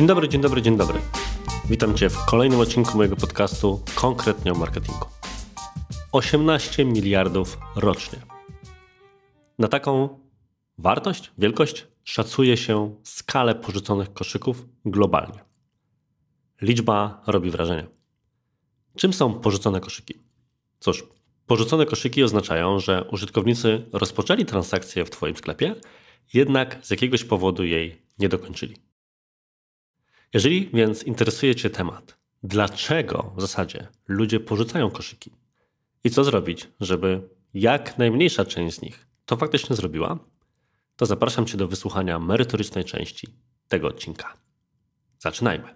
Dzień dobry, dzień dobry, dzień dobry. Witam Cię w kolejnym odcinku mojego podcastu konkretnie o marketingu. 18 miliardów rocznie. Na taką wartość, wielkość szacuje się skalę porzuconych koszyków globalnie. Liczba robi wrażenie. Czym są porzucone koszyki? Cóż, porzucone koszyki oznaczają, że użytkownicy rozpoczęli transakcję w Twoim sklepie, jednak z jakiegoś powodu jej nie dokończyli. Jeżeli więc interesuje Cię temat, dlaczego w zasadzie ludzie porzucają koszyki i co zrobić, żeby jak najmniejsza część z nich to faktycznie zrobiła, to zapraszam Cię do wysłuchania merytorycznej części tego odcinka. Zaczynajmy.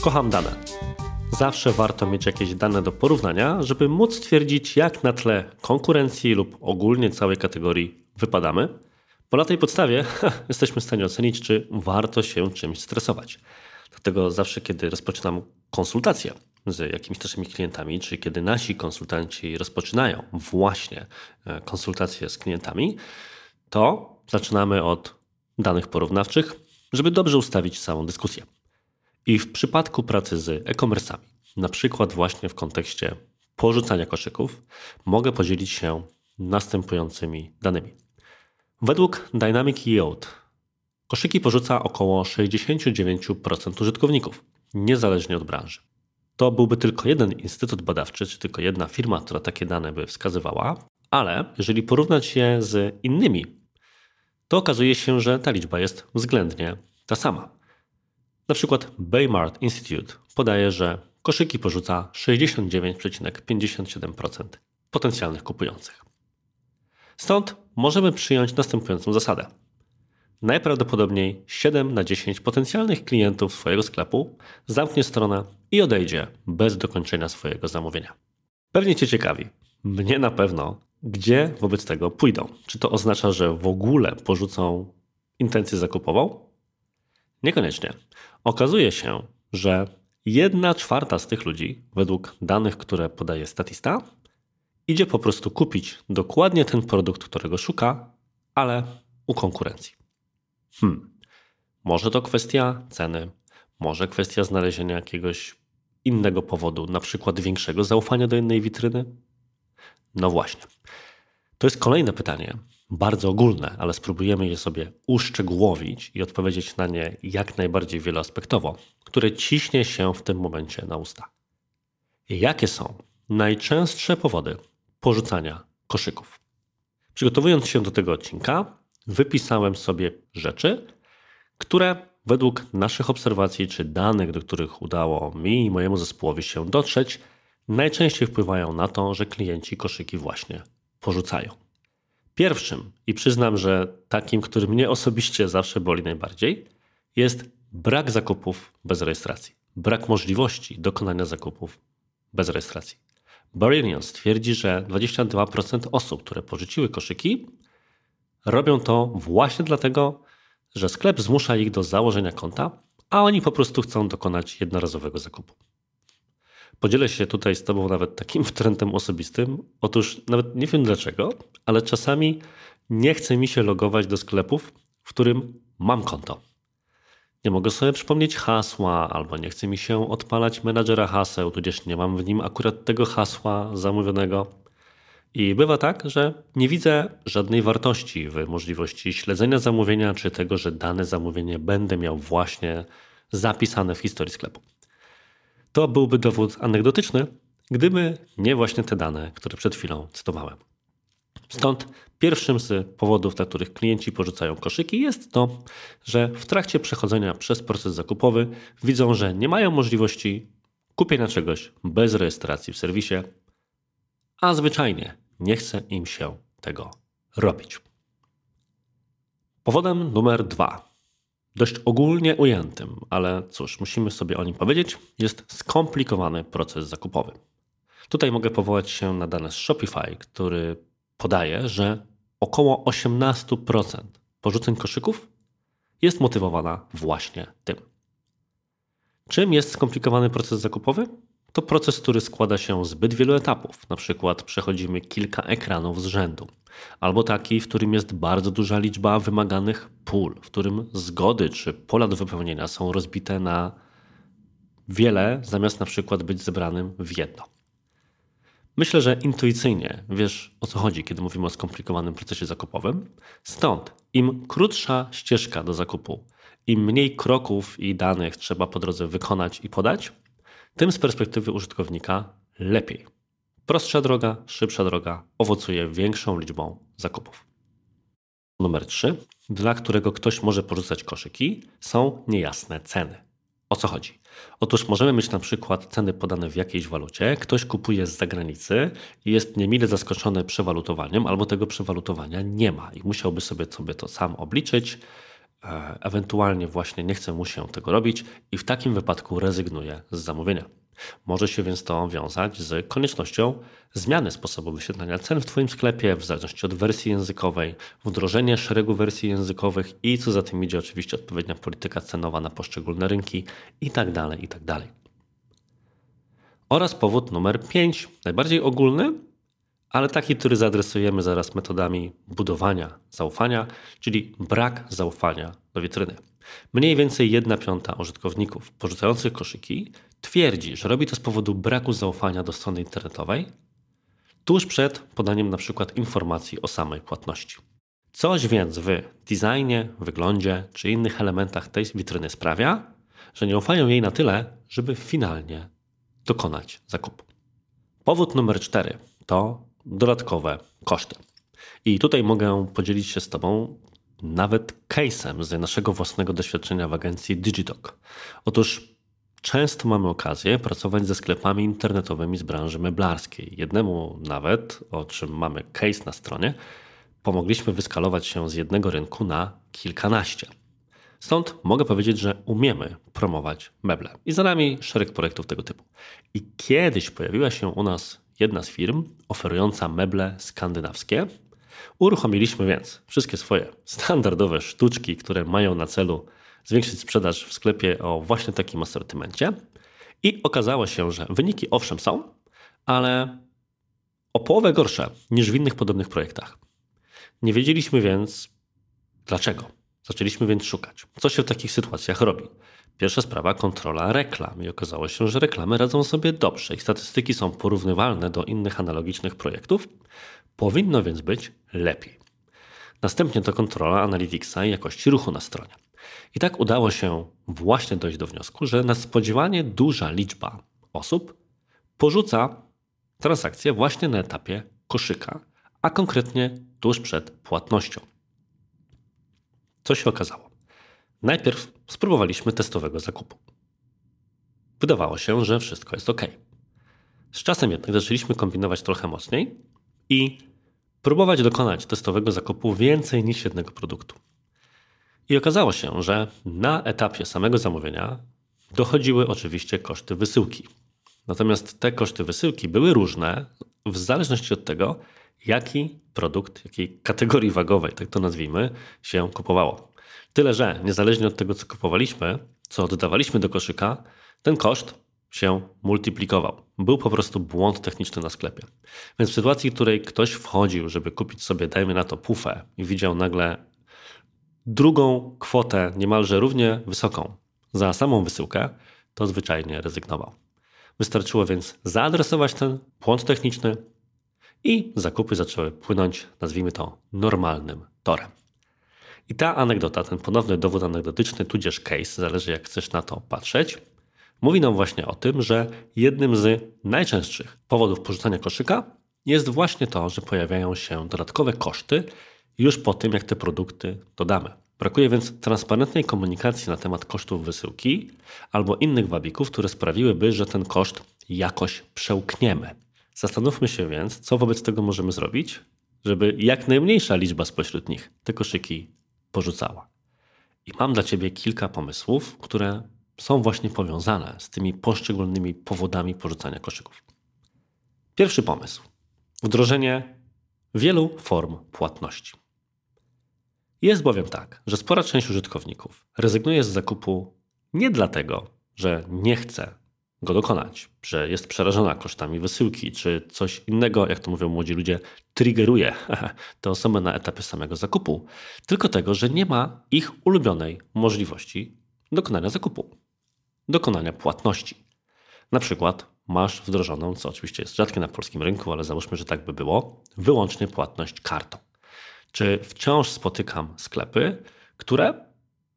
Kocham dane. Zawsze warto mieć jakieś dane do porównania, żeby móc stwierdzić, jak na tle konkurencji lub ogólnie całej kategorii wypadamy, bo na tej podstawie jesteśmy w stanie ocenić, czy warto się czymś stresować. Dlatego zawsze, kiedy rozpoczynam konsultacje z jakimiś naszymi klientami, czy kiedy nasi konsultanci rozpoczynają właśnie e, konsultacje z klientami, to zaczynamy od danych porównawczych, żeby dobrze ustawić całą dyskusję. I w przypadku pracy z e-commerce'ami, na przykład właśnie w kontekście porzucania koszyków, mogę podzielić się następującymi danymi. Według Dynamic Yield koszyki porzuca około 69% użytkowników, niezależnie od branży. To byłby tylko jeden instytut badawczy, czy tylko jedna firma, która takie dane by wskazywała, ale jeżeli porównać je z innymi, to okazuje się, że ta liczba jest względnie ta sama. Na przykład Baymart Institute podaje, że koszyki porzuca 69,57% potencjalnych kupujących. Stąd możemy przyjąć następującą zasadę. Najprawdopodobniej 7 na 10 potencjalnych klientów swojego sklepu zamknie stronę i odejdzie bez dokończenia swojego zamówienia. Pewnie Cię ciekawi, mnie na pewno, gdzie wobec tego pójdą. Czy to oznacza, że w ogóle porzucą intencję zakupową? Niekoniecznie. Okazuje się, że jedna czwarta z tych ludzi, według danych, które podaje statista, idzie po prostu kupić dokładnie ten produkt, którego szuka, ale u konkurencji. Hmm. Może to kwestia ceny, może kwestia znalezienia jakiegoś innego powodu, na przykład większego zaufania do innej witryny? No właśnie. To jest kolejne pytanie, bardzo ogólne, ale spróbujemy je sobie uszczegółowić i odpowiedzieć na nie jak najbardziej wieloaspektowo, które ciśnie się w tym momencie na usta. Jakie są najczęstsze powody porzucania koszyków? Przygotowując się do tego odcinka, wypisałem sobie rzeczy, które według naszych obserwacji czy danych, do których udało mi i mojemu zespołowi się dotrzeć, najczęściej wpływają na to, że klienci koszyki właśnie porzucają. Pierwszym, i przyznam, że takim, który mnie osobiście zawsze boli najbardziej, jest brak zakupów bez rejestracji. Brak możliwości dokonania zakupów bez rejestracji. Barilion twierdzi, że 22% osób, które porzuciły koszyki, robią to właśnie dlatego, że sklep zmusza ich do założenia konta, a oni po prostu chcą dokonać jednorazowego zakupu. Podzielę się tutaj z Tobą nawet takim trendem osobistym. Otóż nawet nie wiem dlaczego, ale czasami nie chce mi się logować do sklepów, w którym mam konto. Nie mogę sobie przypomnieć hasła, albo nie chce mi się odpalać menadżera haseł, tudzież nie mam w nim akurat tego hasła zamówionego. I bywa tak, że nie widzę żadnej wartości w możliwości śledzenia zamówienia, czy tego, że dane zamówienie będę miał właśnie zapisane w historii sklepu. To byłby dowód anegdotyczny, gdyby nie właśnie te dane, które przed chwilą cytowałem. Stąd pierwszym z powodów, dla których klienci porzucają koszyki, jest to, że w trakcie przechodzenia przez proces zakupowy widzą, że nie mają możliwości kupienia czegoś bez rejestracji w serwisie, a zwyczajnie nie chce im się tego robić. Powodem numer dwa dość ogólnie ujętym, ale cóż, musimy sobie o nim powiedzieć, jest skomplikowany proces zakupowy. Tutaj mogę powołać się na dane z Shopify, który podaje, że około 18% porzuceń koszyków jest motywowana właśnie tym. Czym jest skomplikowany proces zakupowy? To proces, który składa się z zbyt wielu etapów. Na przykład przechodzimy kilka ekranów z rzędu. Albo taki, w którym jest bardzo duża liczba wymaganych pól, w którym zgody czy pola do wypełnienia są rozbite na wiele, zamiast na przykład być zebranym w jedno. Myślę, że intuicyjnie wiesz o co chodzi, kiedy mówimy o skomplikowanym procesie zakupowym. Stąd im krótsza ścieżka do zakupu, im mniej kroków i danych trzeba po drodze wykonać i podać, tym z perspektywy użytkownika lepiej. Prostsza droga, szybsza droga owocuje większą liczbą zakupów. Numer 3, dla którego ktoś może porzucać koszyki, są niejasne ceny. O co chodzi? Otóż możemy mieć na przykład ceny podane w jakiejś walucie, ktoś kupuje z zagranicy i jest niemile zaskoczony przewalutowaniem, albo tego przewalutowania nie ma i musiałby sobie, sobie to sam obliczyć, ewentualnie właśnie nie chce mu się tego robić i w takim wypadku rezygnuje z zamówienia. Może się więc to wiązać z koniecznością zmiany sposobu wyświetlania cen w Twoim sklepie, w zależności od wersji językowej, wdrożenie szeregu wersji językowych i co za tym idzie oczywiście odpowiednia polityka cenowa na poszczególne rynki itd. Tak itd. Tak Oraz powód numer 5, najbardziej ogólny, ale taki, który zaadresujemy zaraz metodami budowania zaufania, czyli brak zaufania do witryny. Mniej więcej 1 piąta użytkowników porzucających koszyki twierdzi, że robi to z powodu braku zaufania do strony internetowej, tuż przed podaniem na przykład informacji o samej płatności. Coś więc w designie, wyglądzie czy innych elementach tej witryny sprawia, że nie ufają jej na tyle, żeby finalnie dokonać zakupu. Powód numer cztery to dodatkowe koszty. I tutaj mogę podzielić się z Tobą nawet case'em z naszego własnego doświadczenia w agencji Digitalk. Otóż często mamy okazję pracować ze sklepami internetowymi z branży meblarskiej. Jednemu nawet, o czym mamy case na stronie, pomogliśmy wyskalować się z jednego rynku na kilkanaście. Stąd mogę powiedzieć, że umiemy promować meble. I za nami szereg projektów tego typu. I kiedyś pojawiła się u nas jedna z firm oferująca meble skandynawskie, Uruchomiliśmy więc wszystkie swoje standardowe sztuczki, które mają na celu zwiększyć sprzedaż w sklepie o właśnie takim asortymencie. I okazało się, że wyniki owszem są, ale o połowę gorsze niż w innych podobnych projektach. Nie wiedzieliśmy więc dlaczego. Zaczęliśmy więc szukać, co się w takich sytuacjach robi. Pierwsza sprawa kontrola reklam i okazało się, że reklamy radzą sobie dobrze. Ich statystyki są porównywalne do innych analogicznych projektów. Powinno więc być lepiej. Następnie to kontrola Analyticsa i jakości ruchu na stronie. I tak udało się właśnie dojść do wniosku, że nadspodziewanie duża liczba osób porzuca transakcję właśnie na etapie koszyka, a konkretnie tuż przed płatnością. Co się okazało? Najpierw spróbowaliśmy testowego zakupu. Wydawało się, że wszystko jest ok. Z czasem jednak zaczęliśmy kombinować trochę mocniej i próbować dokonać testowego zakupu więcej niż jednego produktu. I okazało się, że na etapie samego zamówienia dochodziły oczywiście koszty wysyłki. Natomiast te koszty wysyłki były różne w zależności od tego, jaki produkt, jakiej kategorii wagowej, tak to nazwijmy, się kupowało. Tyle, że niezależnie od tego, co kupowaliśmy, co oddawaliśmy do koszyka, ten koszt się multiplikował. Był po prostu błąd techniczny na sklepie. Więc w sytuacji, w której ktoś wchodził, żeby kupić sobie, dajmy na to, pufę i widział nagle drugą kwotę niemalże równie wysoką za samą wysyłkę, to zwyczajnie rezygnował. Wystarczyło więc zaadresować ten błąd techniczny i zakupy zaczęły płynąć, nazwijmy to, normalnym torem. I ta anegdota, ten ponowny dowód anegdotyczny, tudzież case, zależy jak chcesz na to patrzeć, mówi nam właśnie o tym, że jednym z najczęstszych powodów porzucania koszyka jest właśnie to, że pojawiają się dodatkowe koszty już po tym, jak te produkty dodamy. Brakuje więc transparentnej komunikacji na temat kosztów wysyłki albo innych wabików, które sprawiłyby, że ten koszt jakoś przełkniemy. Zastanówmy się więc, co wobec tego możemy zrobić, żeby jak najmniejsza liczba spośród nich te koszyki porzucała. I mam dla Ciebie kilka pomysłów, które są właśnie powiązane z tymi poszczególnymi powodami porzucania koszyków. Pierwszy pomysł: wdrożenie wielu form płatności. Jest bowiem tak, że spora część użytkowników rezygnuje z zakupu nie dlatego, że nie chce go dokonać, że jest przerażona kosztami wysyłki, czy coś innego, jak to mówią młodzi ludzie, triggeruje te osoby na etapie samego zakupu, tylko tego, że nie ma ich ulubionej możliwości dokonania zakupu, dokonania płatności. Na przykład masz wdrożoną, co oczywiście jest rzadkie na polskim rynku, ale załóżmy, że tak by było, wyłącznie płatność kartą. Czy wciąż spotykam sklepy, które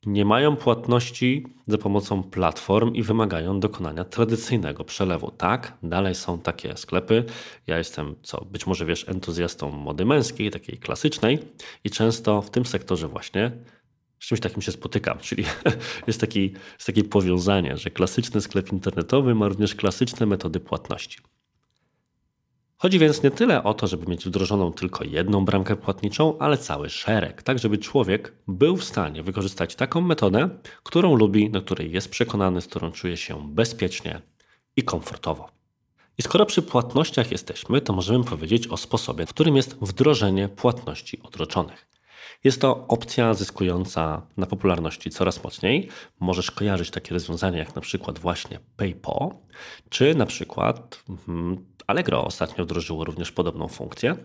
nie mają płatności za pomocą platform i wymagają dokonania tradycyjnego przelewu. Tak, dalej są takie sklepy. Ja jestem, co być może wiesz, entuzjastą mody męskiej, takiej klasycznej i często w tym sektorze właśnie z czymś takim się spotykam, czyli jest, taki, jest takie powiązanie, że klasyczny sklep internetowy ma również klasyczne metody płatności. Chodzi więc nie tyle o to, żeby mieć wdrożoną tylko jedną bramkę płatniczą, ale cały szereg, tak żeby człowiek był w stanie wykorzystać taką metodę, którą lubi, do której jest przekonany, z którą czuje się bezpiecznie i komfortowo. I skoro przy płatnościach jesteśmy, to możemy powiedzieć o sposobie, w którym jest wdrożenie płatności odroczonych. Jest to opcja zyskująca na popularności coraz mocniej. Możesz kojarzyć takie rozwiązania jak na przykład właśnie PayPal, czy na przykład hmm, Allegro ostatnio wdrożyło również podobną funkcję.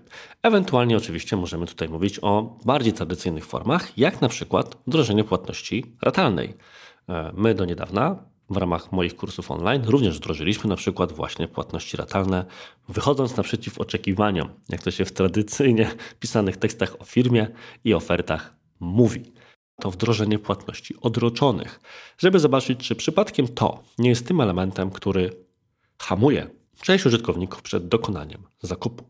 Ewentualnie oczywiście możemy tutaj mówić o bardziej tradycyjnych formach, jak na przykład wdrożenie płatności ratalnej. E, my do niedawna w ramach moich kursów online również wdrożyliśmy na przykład właśnie płatności ratalne, wychodząc naprzeciw oczekiwaniom, jak to się w tradycyjnie pisanych tekstach o firmie i ofertach mówi. To wdrożenie płatności odroczonych, żeby zobaczyć, czy przypadkiem to nie jest tym elementem, który hamuje część użytkowników przed dokonaniem zakupu.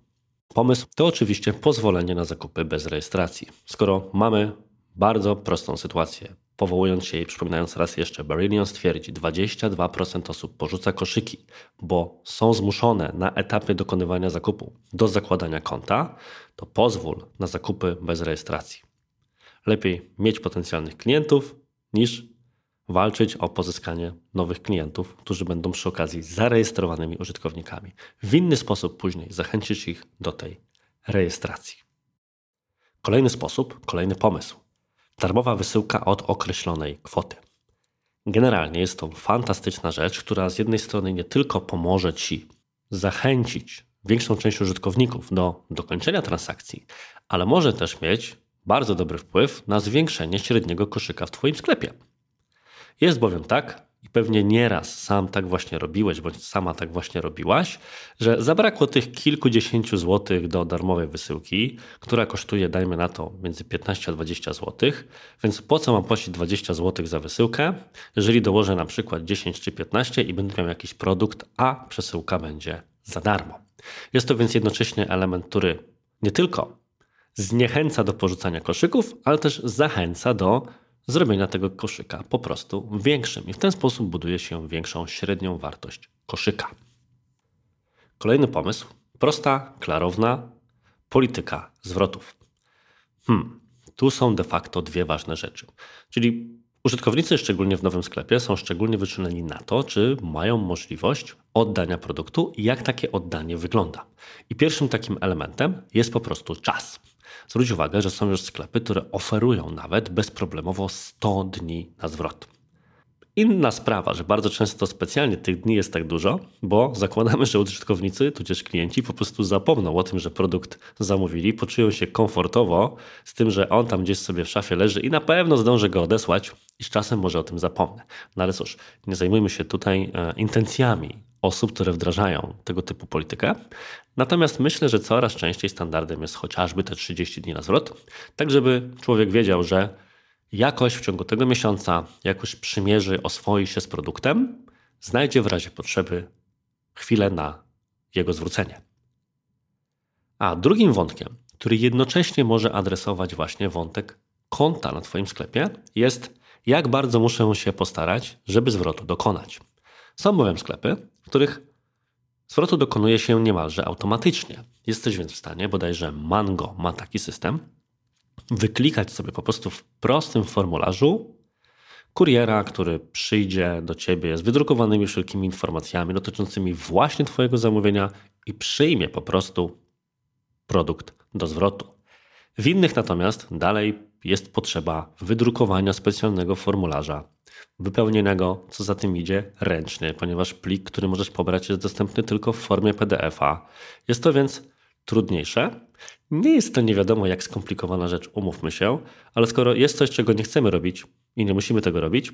Pomysł to oczywiście pozwolenie na zakupy bez rejestracji. Skoro mamy bardzo prostą sytuację, powołując się i przypominając raz jeszcze, Barillion stwierdzi, 22% osób porzuca koszyki, bo są zmuszone na etapie dokonywania zakupu do zakładania konta, to pozwól na zakupy bez rejestracji. Lepiej mieć potencjalnych klientów niż walczyć o pozyskanie nowych klientów, którzy będą przy okazji zarejestrowanymi użytkownikami. W inny sposób później zachęcić ich do tej rejestracji. Kolejny sposób, kolejny pomysł. Darmowa wysyłka od określonej kwoty. Generalnie jest to fantastyczna rzecz, która z jednej strony nie tylko pomoże Ci zachęcić większą część użytkowników do dokończenia transakcji, ale może też mieć bardzo dobry wpływ na zwiększenie średniego koszyka w Twoim sklepie. Jest bowiem tak, i pewnie nieraz sam tak właśnie robiłeś, bądź sama tak właśnie robiłaś, że zabrakło tych kilkudziesięciu złotych do darmowej wysyłki, która kosztuje, dajmy na to, między 15 a 20 złotych. Więc po co mam płacić 20 złotych za wysyłkę, jeżeli dołożę na przykład 10 czy 15 i będę miał jakiś produkt, a przesyłka będzie za darmo. Jest to więc jednocześnie element, który nie tylko zniechęca do porzucania koszyków, ale też zachęca do zrobienia tego koszyka po prostu większym i w ten sposób buduje się większą średnią wartość koszyka. Kolejny pomysł. Prosta, klarowna polityka zwrotów. Hmm, tu są de facto dwie ważne rzeczy. Czyli użytkownicy, szczególnie w nowym sklepie, są szczególnie wyczuleni na to, czy mają możliwość oddania produktu i jak takie oddanie wygląda. I pierwszym takim elementem jest po prostu czas. Zwróć uwagę, że są już sklepy, które oferują nawet bezproblemowo 100 dni na zwrot. Inna sprawa, że bardzo często specjalnie tych dni jest tak dużo, bo zakładamy, że użytkownicy, tudzież klienci po prostu zapomną o tym, że produkt zamówili, poczują się komfortowo z tym, że on tam gdzieś sobie w szafie leży i na pewno zdąży go odesłać i z czasem może o tym zapomnę. No ale cóż, nie zajmujmy się tutaj e, intencjami osób, które wdrażają tego typu politykę. Natomiast myślę, że coraz częściej standardem jest chociażby te 30 dni na zwrot, tak żeby człowiek wiedział, że jakoś w ciągu tego miesiąca jakoś przymierzy, oswoi się z produktem, znajdzie w razie potrzeby chwilę na jego zwrócenie. A drugim wątkiem, który jednocześnie może adresować właśnie wątek konta na Twoim sklepie, jest jak bardzo muszę się postarać, żeby zwrotu dokonać. Są bowiem sklepy, których zwrotu dokonuje się niemalże automatycznie. Jesteś więc w stanie, bodajże Mango ma taki system, wyklikać sobie po prostu w prostym formularzu kuriera, który przyjdzie do ciebie z wydrukowanymi wszelkimi informacjami dotyczącymi właśnie Twojego zamówienia i przyjmie po prostu produkt do zwrotu. W innych natomiast dalej jest potrzeba wydrukowania specjalnego formularza wypełnionego, co za tym idzie, ręcznie, ponieważ plik, który możesz pobrać, jest dostępny tylko w formie PDF-a. Jest to więc trudniejsze. Nie jest to nie wiadomo jak skomplikowana rzecz, umówmy się, ale skoro jest coś, czego nie chcemy robić i nie musimy tego robić,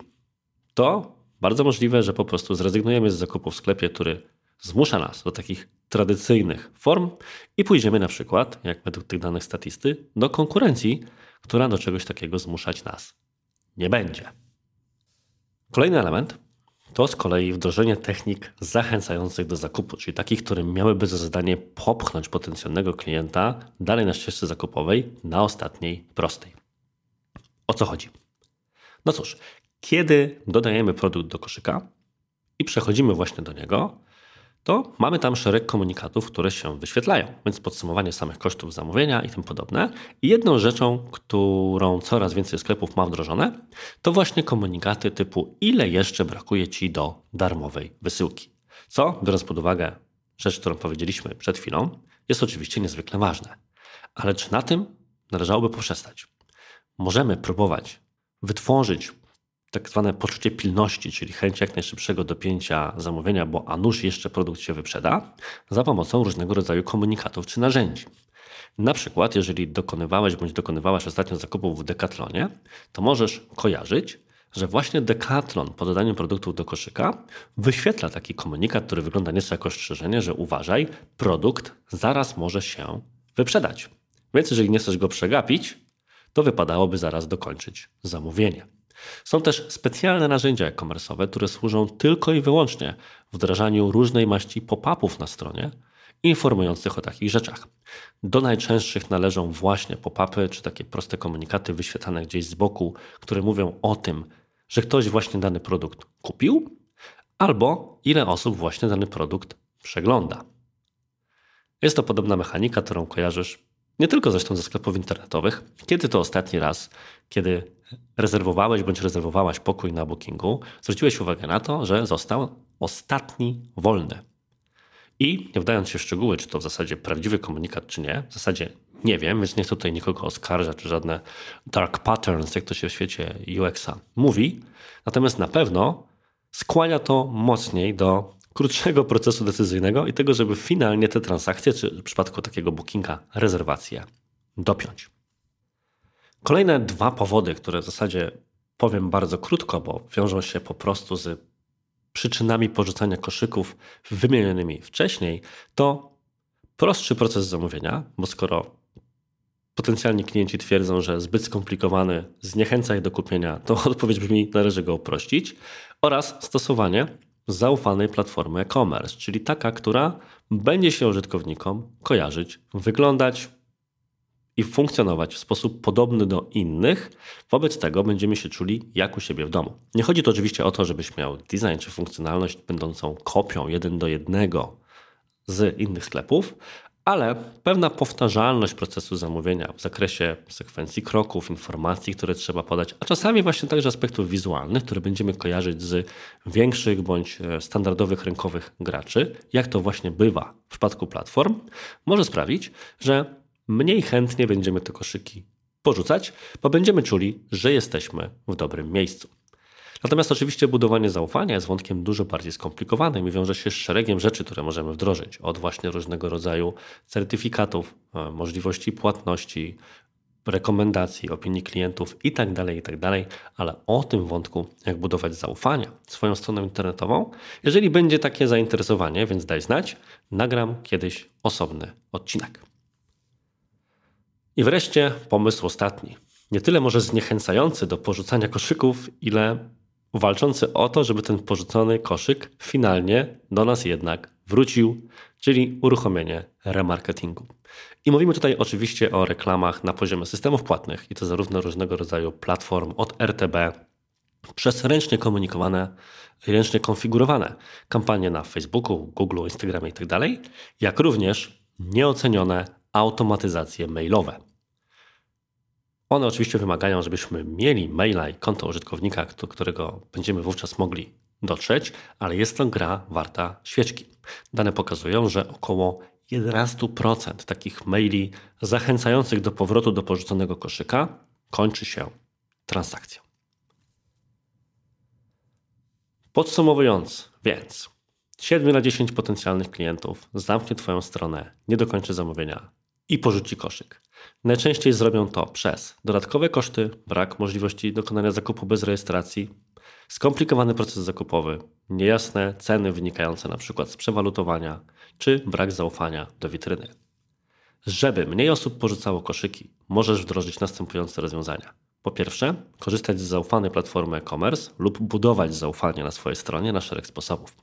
to bardzo możliwe, że po prostu zrezygnujemy z zakupu w sklepie, który zmusza nas do takich tradycyjnych form i pójdziemy na przykład, jak według tych danych statysty, do konkurencji, która do czegoś takiego zmuszać nas nie będzie. Kolejny element to z kolei wdrożenie technik zachęcających do zakupu, czyli takich, które miałyby za zadanie popchnąć potencjalnego klienta dalej na ścieżce zakupowej na ostatniej prostej. O co chodzi? No cóż, kiedy dodajemy produkt do koszyka i przechodzimy właśnie do niego, to mamy tam szereg komunikatów, które się wyświetlają, więc podsumowanie samych kosztów zamówienia i tym podobne. I jedną rzeczą, którą coraz więcej sklepów ma wdrożone, to właśnie komunikaty typu ile jeszcze brakuje Ci do darmowej wysyłki. Co, biorąc pod uwagę rzecz, którą powiedzieliśmy przed chwilą, jest oczywiście niezwykle ważne. Ale czy na tym należałoby poprzestać? Możemy próbować wytworzyć tak zwane poczucie pilności, czyli chęć jak najszybszego dopięcia zamówienia, bo a nuż jeszcze produkt się wyprzeda, za pomocą różnego rodzaju komunikatów czy narzędzi. Na przykład, jeżeli dokonywałeś bądź dokonywałaś ostatnio zakupów w Decathlonie, to możesz kojarzyć, że właśnie Decathlon po dodaniu produktów do koszyka wyświetla taki komunikat, który wygląda nieco jako ostrzeżenie, że uważaj, produkt zaraz może się wyprzedać. Więc jeżeli nie chcesz go przegapić, to wypadałoby zaraz dokończyć zamówienie. Są też specjalne narzędzia e-commerce'owe, które służą tylko i wyłącznie wdrażaniu różnej maści pop-upów na stronie, informujących o takich rzeczach. Do najczęstszych należą właśnie pop-upy, czy takie proste komunikaty wyświetlane gdzieś z boku, które mówią o tym, że ktoś właśnie dany produkt kupił, albo ile osób właśnie dany produkt przegląda. Jest to podobna mechanika, którą kojarzysz nie tylko zresztą ze sklepów internetowych. Kiedy to ostatni raz, kiedy rezerwowałeś bądź rezerwowałaś pokój na bookingu, zwróciłeś uwagę na to, że został ostatni wolny. I nie wdając się w szczegóły, czy to w zasadzie prawdziwy komunikat, czy nie, w zasadzie nie wiem, więc nie chcę tutaj nikogo oskarżać, czy żadne dark patterns, jak to się w świecie UX-a mówi. Natomiast na pewno skłania to mocniej do krótszego procesu decyzyjnego i tego, żeby finalnie te transakcje, czy w przypadku takiego bookinga rezerwację, dopiąć. Kolejne dwa powody, które w zasadzie powiem bardzo krótko, bo wiążą się po prostu z przyczynami porzucania koszyków wymienionymi wcześniej, to prostszy proces zamówienia, bo skoro potencjalni klienci twierdzą, że zbyt skomplikowany zniechęca ich do kupienia, to odpowiedź brzmi, należy go uprościć, oraz stosowanie zaufanej platformy e-commerce, czyli taka, która będzie się użytkownikom kojarzyć, wyglądać i funkcjonować w sposób podobny do innych. Wobec tego będziemy się czuli jak u siebie w domu. Nie chodzi tu oczywiście o to, żebyś miał design czy funkcjonalność będącą kopią jeden do jednego z innych sklepów, ale pewna powtarzalność procesu zamówienia w zakresie sekwencji kroków, informacji, które trzeba podać, a czasami właśnie także aspektów wizualnych, które będziemy kojarzyć z większych bądź e, standardowych rynkowych graczy, jak to właśnie bywa w przypadku platform, może sprawić, że mniej chętnie będziemy te koszyki porzucać, bo będziemy czuli, że jesteśmy w dobrym miejscu. Natomiast oczywiście budowanie zaufania jest wątkiem dużo bardziej skomplikowanym i wiąże się z szeregiem rzeczy, które możemy wdrożyć. Od właśnie różnego rodzaju certyfikatów, e, możliwości płatności, rekomendacji, opinii klientów itd., tak itd., tak ale o tym wątku, jak budować zaufanie swoją stroną internetową, jeżeli będzie takie zainteresowanie, więc daj znać, nagram kiedyś osobny odcinek. I wreszcie pomysł ostatni. Nie tyle może zniechęcający do porzucania koszyków, ile walczący o to, żeby ten porzucony koszyk finalnie do nas jednak wrócił, czyli uruchomienie remarketingu. I mówimy tutaj oczywiście o reklamach na poziomie systemów płatnych i to zarówno różnego rodzaju platform od RTB przez ręcznie komunikowane, ręcznie konfigurowane kampanie na Facebooku, Google, Instagramie itd., tak jak również nieocenione automatyzacje mailowe. One oczywiście wymagają, żebyśmy mieli maila i konto użytkownika, do którego będziemy wówczas mogli dotrzeć, ale jest to gra warta świeczki. Dane pokazują, że około 11% takich maili zachęcających do powrotu do porzuconego koszyka kończy się transakcją. Podsumowując, więc 7 na 10 potencjalnych klientów zamknie Twoją stronę, nie dokończy zamówienia i porzuci koszyk. Najczęściej zrobią to przez dodatkowe koszty, brak możliwości dokonania zakupu bez rejestracji, skomplikowany proces zakupowy, niejasne ceny wynikające np. z przewalutowania czy brak zaufania do witryny. Żeby mniej osób porzucało koszyki, możesz wdrożyć następujące rozwiązania. Po pierwsze, korzystać z zaufanej platformy e-commerce lub budować zaufanie na swojej stronie na szereg sposobów.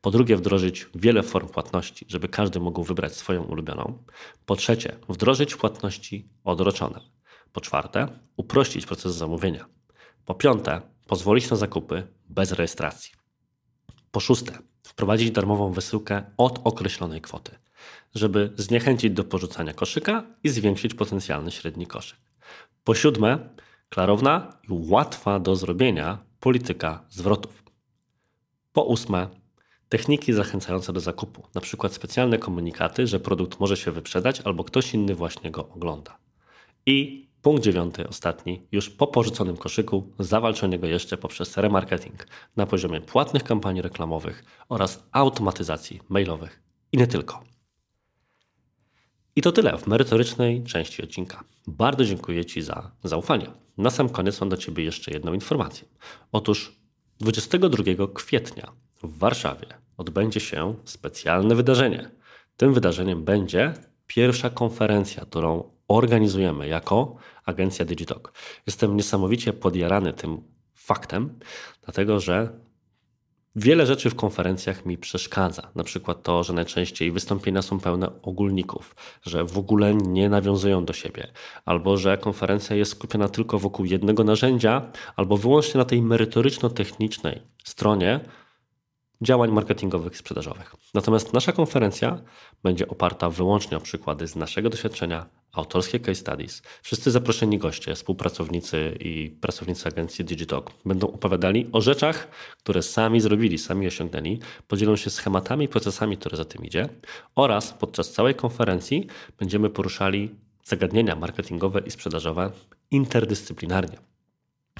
Po drugie, wdrożyć wiele form płatności, żeby każdy mógł wybrać swoją ulubioną. Po trzecie, wdrożyć płatności odroczone. Po czwarte, uprościć proces zamówienia. Po piąte, pozwolić na zakupy bez rejestracji. Po szóste, wprowadzić darmową wysyłkę od określonej kwoty, żeby zniechęcić do porzucania koszyka i zwiększyć potencjalny średni koszyk. Po siódme, klarowna i łatwa do zrobienia polityka zwrotów. Po ósme, techniki zachęcające do zakupu, np. specjalne komunikaty, że produkt może się wyprzedać albo ktoś inny właśnie go ogląda. I punkt dziewiąty, ostatni, już po porzuconym koszyku, zawalcz o niego jeszcze poprzez remarketing na poziomie płatnych kampanii reklamowych oraz automatyzacji mailowych i nie tylko. I to tyle w merytorycznej części odcinka. Bardzo dziękuję Ci za zaufanie. Na sam koniec mam do Ciebie jeszcze jedną informację. Otóż 22 kwietnia w Warszawie odbędzie się specjalne wydarzenie. Tym wydarzeniem będzie pierwsza konferencja, którą organizujemy jako agencja Digitalk. Jestem niesamowicie podjarany tym faktem, dlatego że Wiele rzeczy w konferencjach mi przeszkadza. Na przykład to, że najczęściej wystąpienia są pełne ogólników, że w ogóle nie nawiązują do siebie, albo że konferencja jest skupiona tylko wokół jednego narzędzia, albo wyłącznie na tej merytoryczno-technicznej stronie, działań marketingowych i sprzedażowych. Natomiast nasza konferencja będzie oparta wyłącznie o przykłady z naszego doświadczenia, autorskie case studies. Wszyscy zaproszeni goście, współpracownicy i pracownicy agencji Digitalk będą opowiadali o rzeczach, które sami zrobili, sami osiągnęli, podzielą się schematami i procesami, które za tym idzie oraz podczas całej konferencji będziemy poruszali zagadnienia marketingowe i sprzedażowe interdyscyplinarnie.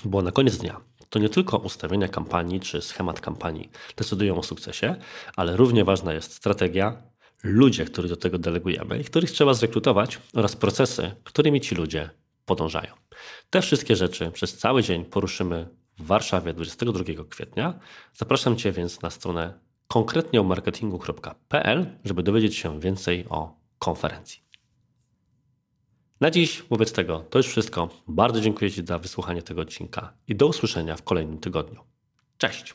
Bo na koniec dnia to nie tylko ustawienia kampanii czy schemat kampanii decydują o sukcesie, ale równie ważna jest strategia, ludzie, których do tego delegujemy i których trzeba zrekrutować oraz procesy, którymi ci ludzie podążają. Te wszystkie rzeczy przez cały dzień poruszymy w Warszawie 22 kwietnia. Zapraszam Cię więc na stronę konkretnie o marketingu.pl, żeby dowiedzieć się więcej o konferencji. Na dziś wobec tego to już wszystko. Bardzo dziękuję Ci za wysłuchanie tego odcinka i do usłyszenia w kolejnym tygodniu. Cześć!